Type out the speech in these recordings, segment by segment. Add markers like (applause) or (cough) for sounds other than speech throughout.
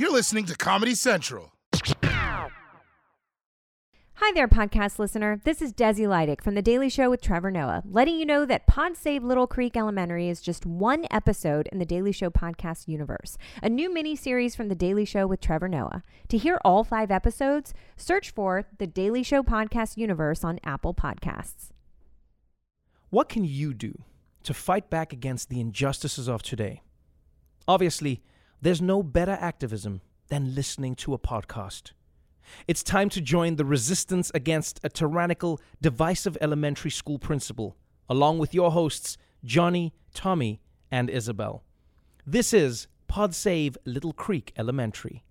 You're listening to Comedy Central. Hi there, podcast listener. This is Desi Lydic from The Daily Show with Trevor Noah, letting you know that Pod Save Little Creek Elementary is just one episode in the Daily Show podcast universe, a new mini series from The Daily Show with Trevor Noah. To hear all five episodes, search for The Daily Show podcast universe on Apple Podcasts. What can you do to fight back against the injustices of today? Obviously, there's no better activism than listening to a podcast. It's time to join the resistance against a tyrannical, divisive elementary school principal, along with your hosts, Jonny, Tommy, and Isabelle. This is Pod Save Little Creek Elementary.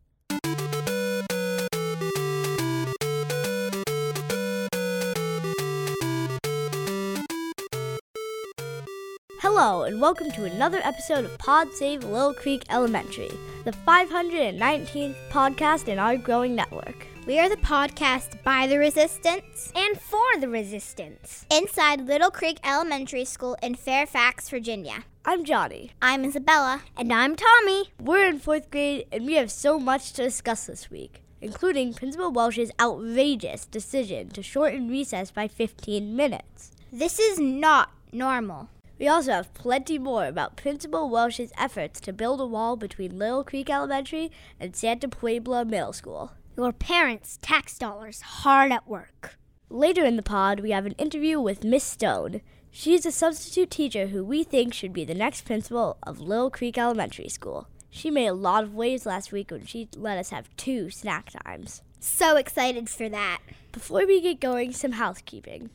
Hello, and welcome to another episode of Pod Save Little Creek Elementary, the 519th podcast in our growing network. We are the podcast by the resistance and for the resistance inside Little Creek Elementary School in Fairfax, Virginia. I'm Jonny. I'm Isabella. And I'm Tommy. We're in fourth grade, and we have so much to discuss this week, including Principal Welch's outrageous decision to shorten recess by 15 minutes. This is not normal. We also have plenty more about Principal Welch's efforts to build a wall between Little Creek Elementary and Santa Puebla Middle School. Your parents' tax dollars hard at work. Later in the pod, we have an interview with Miss Stone. She's a substitute teacher who we think should be the next principal of Little Creek Elementary School. She made a lot of waves last week when she let us have two snack times. So excited for that. Before we get going, some housekeeping.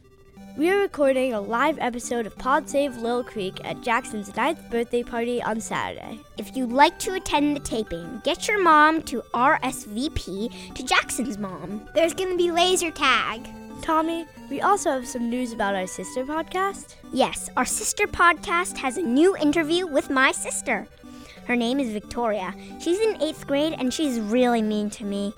We are recording a live episode of Pod Save Little Creek at Jackson's ninth birthday party on Saturday. If you'd like to attend the taping, get your mom to RSVP to Jackson's mom. There's going to be laser tag. Tommy, we also have some news about our sister podcast. Yes, our sister podcast has a new interview with my sister. Her name is Victoria. She's in eighth grade and she's really mean to me.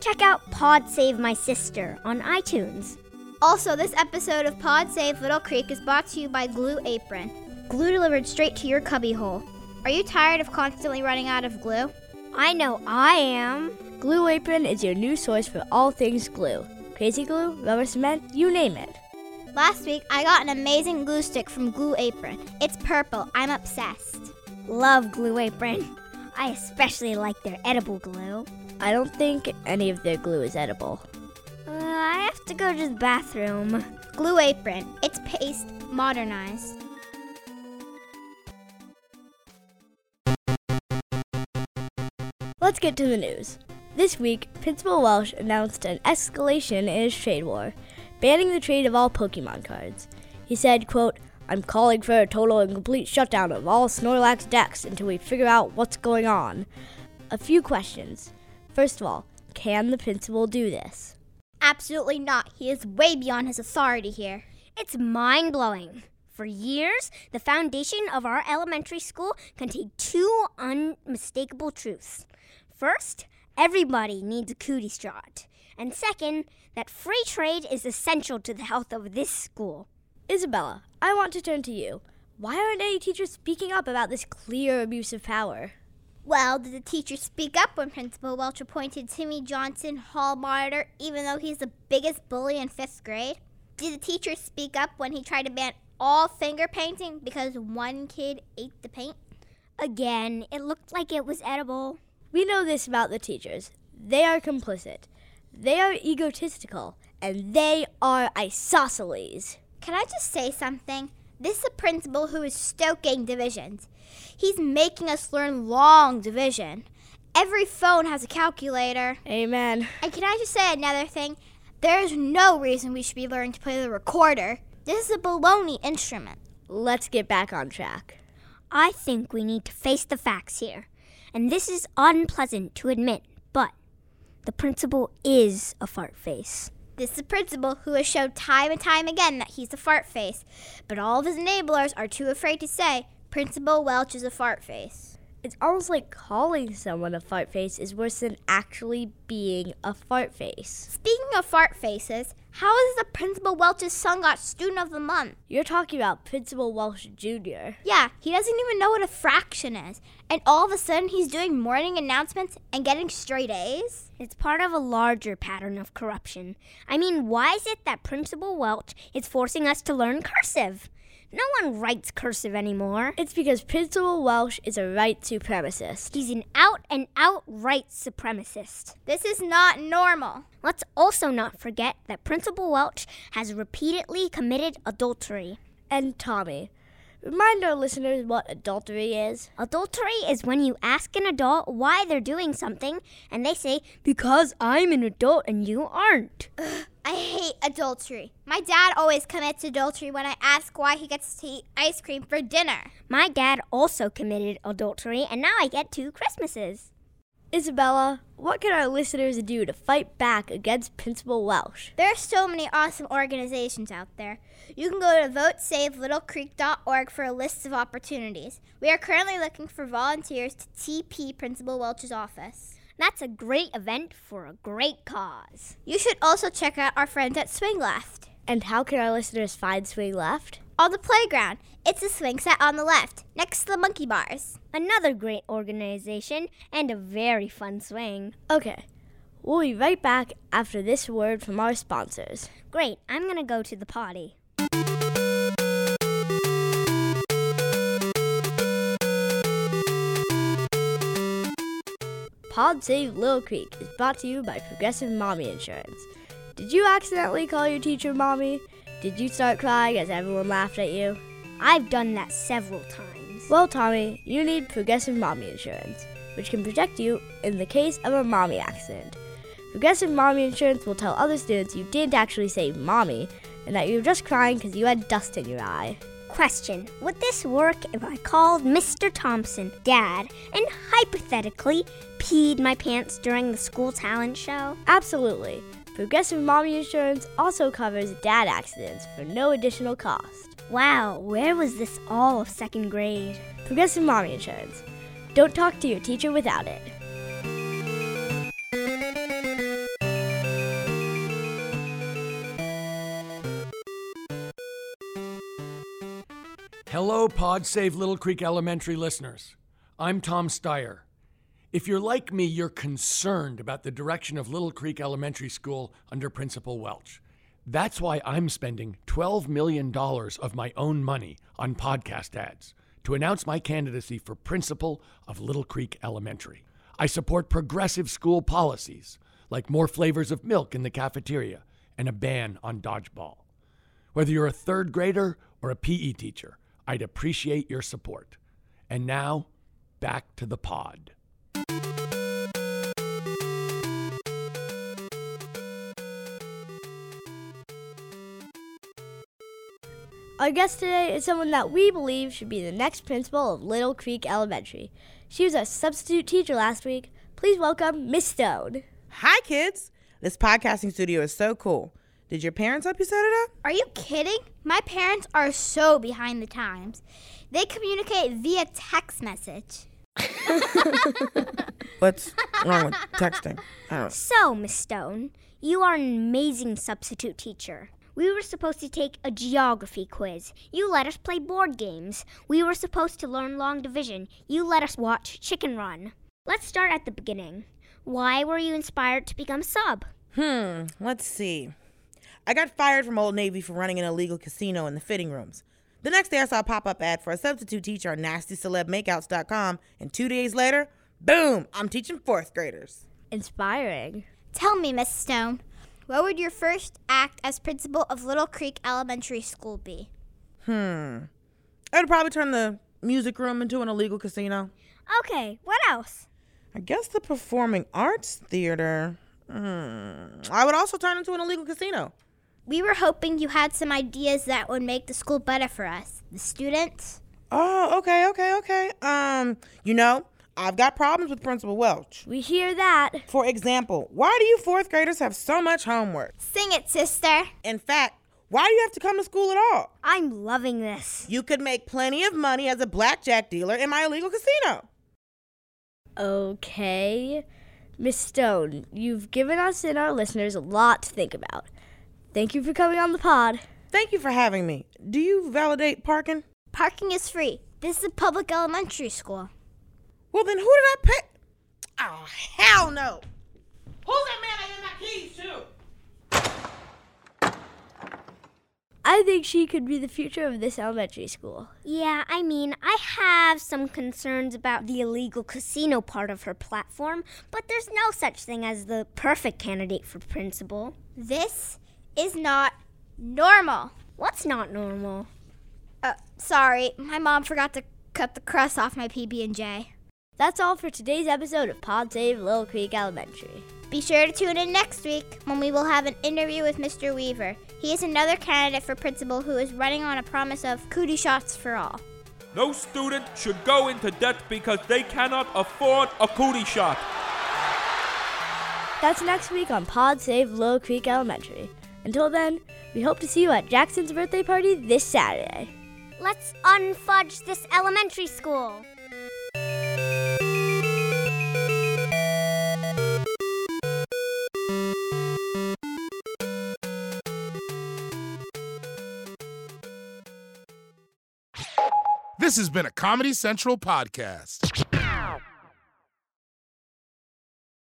Check out Pod Save My Sister on iTunes. Also, this episode of Pod Save Little Creek is brought to you by Glue Apron. Glue delivered straight to your cubbyhole. Are you tired of constantly running out of glue? I know I am. Glue Apron is your new source for all things glue. Crazy glue, rubber cement, you name it. Last week, I got an amazing glue stick from Glue Apron. It's purple. I'm obsessed. Love Glue Apron. I especially like their edible glue. I don't think any of their glue is edible. Uh, I have to go to the bathroom. Glue Apron. It's paste modernized. Let's get to the news. This week, Principal Welch announced an escalation in his trade war, banning the trade of all Pokemon cards. He said, quote, I'm calling for a total and complete shutdown of all Snorlax decks until we figure out what's going on. A few questions. First of all, can the principal do this? Absolutely not. He is way beyond his authority here. It's mind blowing. For years, the foundation of our elementary school contained two unmistakable truths. First, everybody needs a cootie strut. And second, that free trade is essential to the health of this school. Isabella, I want to turn to you. Why aren't any teachers speaking up about this clear abuse of power? Well, did the teacher speak up when Principal Welch appointed Timmy Johnson hall monitor, even though he's the biggest bully in fifth grade? Did the teacher speak up when he tried to ban all finger painting because one kid ate the paint? Again, it looked like it was edible. We know this about the teachers. They are complicit. They are egotistical, and they are isosceles. Can I just say something? This is a principal who is stoking divisions. He's making us learn long division. Every phone has a calculator. Amen. And can I just say another thing? There is no reason we should be learning to play the recorder. This is a baloney instrument. Let's get back on track. I think we need to face the facts here. And this is unpleasant to admit, but the principal is a fart face. This is a principal who has showed time and time again that he's a fart face, but all of his enablers are too afraid to say Principal Welch is a fart face. It's almost like calling someone a fart face is worse than actually being a fart face. Speaking of fart faces, How is the Principal Welch's son got Student of the Month? You're talking about Principal Welch Jr. Yeah, he doesn't even know what a fraction is. And all of a sudden, he's doing morning announcements and getting straight A's? It's part of a larger pattern of corruption. I mean, why is it that Principal Welch is forcing us to learn cursive? No one writes cursive anymore. It's because Principal Welch is a white supremacist. He's an out and out right supremacist. This is not normal. Let's also not forget that Principal Welch has repeatedly committed adultery. And Tommy, remind our listeners what adultery is. Adultery is when you ask an adult why they're doing something and they say, Because I'm an adult and you aren't. (laughs) I hate adultery. My dad always commits adultery when I ask why he gets to eat ice cream for dinner. My dad also committed adultery and now I get two Christmases. Isabella, what can our listeners do to fight back against Principal Welch? There are so many awesome organizations out there. You can go to votesavelittlecreek.org for a list of opportunities. We are currently looking for volunteers to TP Principal Welch's office. That's a great event for a great cause. You should also check out our friends at Swing Left. And how can our listeners find Swing Left? On the playground. It's a swing set on the left, next to the monkey bars. Another great organization and a very fun swing. Okay, we'll be right back after this word from our sponsors. Great, I'm gonna go to the potty. Pod Save Little Creek is brought to you by Progressive Mommy Insurance. Did you accidentally call your teacher mommy? Did you start crying as everyone laughed at you? I've done that several times. Well, Tommy, you need Progressive Mommy Insurance, which can protect you in the case of a mommy accident. Progressive Mommy Insurance will tell other students you didn't actually say mommy and that you were just crying because you had dust in your eye. Question Would this work if I called Mr. Thompson dad and hypothetically peed my pants during the school talent show? Absolutely. Progressive Mommy Insurance also covers dad accidents for no additional cost. Wow, where was this all of second grade? Progressive Mommy Insurance. Don't talk to your teacher without it. Hello, Pod Save Little Creek Elementary listeners. I'm Tom Steyer. If you're like me, you're concerned about the direction of Little Creek Elementary School under Principal Welch. That's why I'm spending $12 million of my own money on podcast ads to announce my candidacy for principal of Little Creek Elementary. I support progressive school policies, like more flavors of milk in the cafeteria and a ban on dodgeball. Whether you're a third grader or a PE teacher, I'd appreciate your support. And now, back to the pod. Our guest today is someone that we believe should be the next principal of Little Creek Elementary. She was a substitute teacher last week. Please welcome Miss Stone. Hi, kids. This podcasting studio is so cool. Did your parents help you set it up? Are you kidding? My parents are so behind the times. They communicate via text message. (laughs) What's wrong with texting? I don't So, Miss Stone, you are an amazing substitute teacher. We were supposed to take a geography quiz. You let us play board games. We were supposed to learn long division. You let us watch Chicken Run. Let's start at the beginning. Why were you inspired to become a sub? Hmm, let's see. I got fired from Old Navy for running an illegal casino in the fitting rooms. The next day, I saw a pop up ad for a substitute teacher on nastycelebmakeouts.com, and two days later, boom, I'm teaching fourth graders. Inspiring. Tell me, Miss Stone, what would your first act as principal of Little Creek Elementary School be? Hmm. I'd probably turn the music room into an illegal casino. Okay, what else? I guess the performing arts theater. Hmm. I would also turn into an illegal casino. We were hoping you had some ideas that would make the school better for us, the students. Oh, okay, okay, okay. Um, you know, I've got problems with Principal Welch. We hear that. For example, why do you fourth graders have so much homework? Sing it, sister. In fact, why do you have to come to school at all? I'm loving this. You could make plenty of money as a blackjack dealer in my illegal casino. Okay. Miss Stone, you've given us and our listeners a lot to think about. Thank you for coming on the pod. Thank you for having me. Do you validate parking? Parking is free. This is a public elementary school. Well, then who did I pick? Oh, hell no. Who's that man I gave my keys to? I think she could be the future of this elementary school. Yeah, I mean, I have some concerns about the illegal casino part of her platform, but there's no such thing as the perfect candidate for principal. This is not normal. What's not normal? Uh, sorry, my mom forgot to cut the crust off my PB&J. That's all for today's episode of Pod Save Little Creek Elementary. Be sure to tune in next week when we will have an interview with Mr. Weaver. He is another candidate for principal who is running on a promise of cootie shots for all. No student should go into debt because they cannot afford a cootie shot. That's next week on Pod Save Little Creek Elementary. Until then, we hope to see you at Jackson's birthday party this Saturday. Let's unfudge this elementary school. This has been a Comedy Central podcast.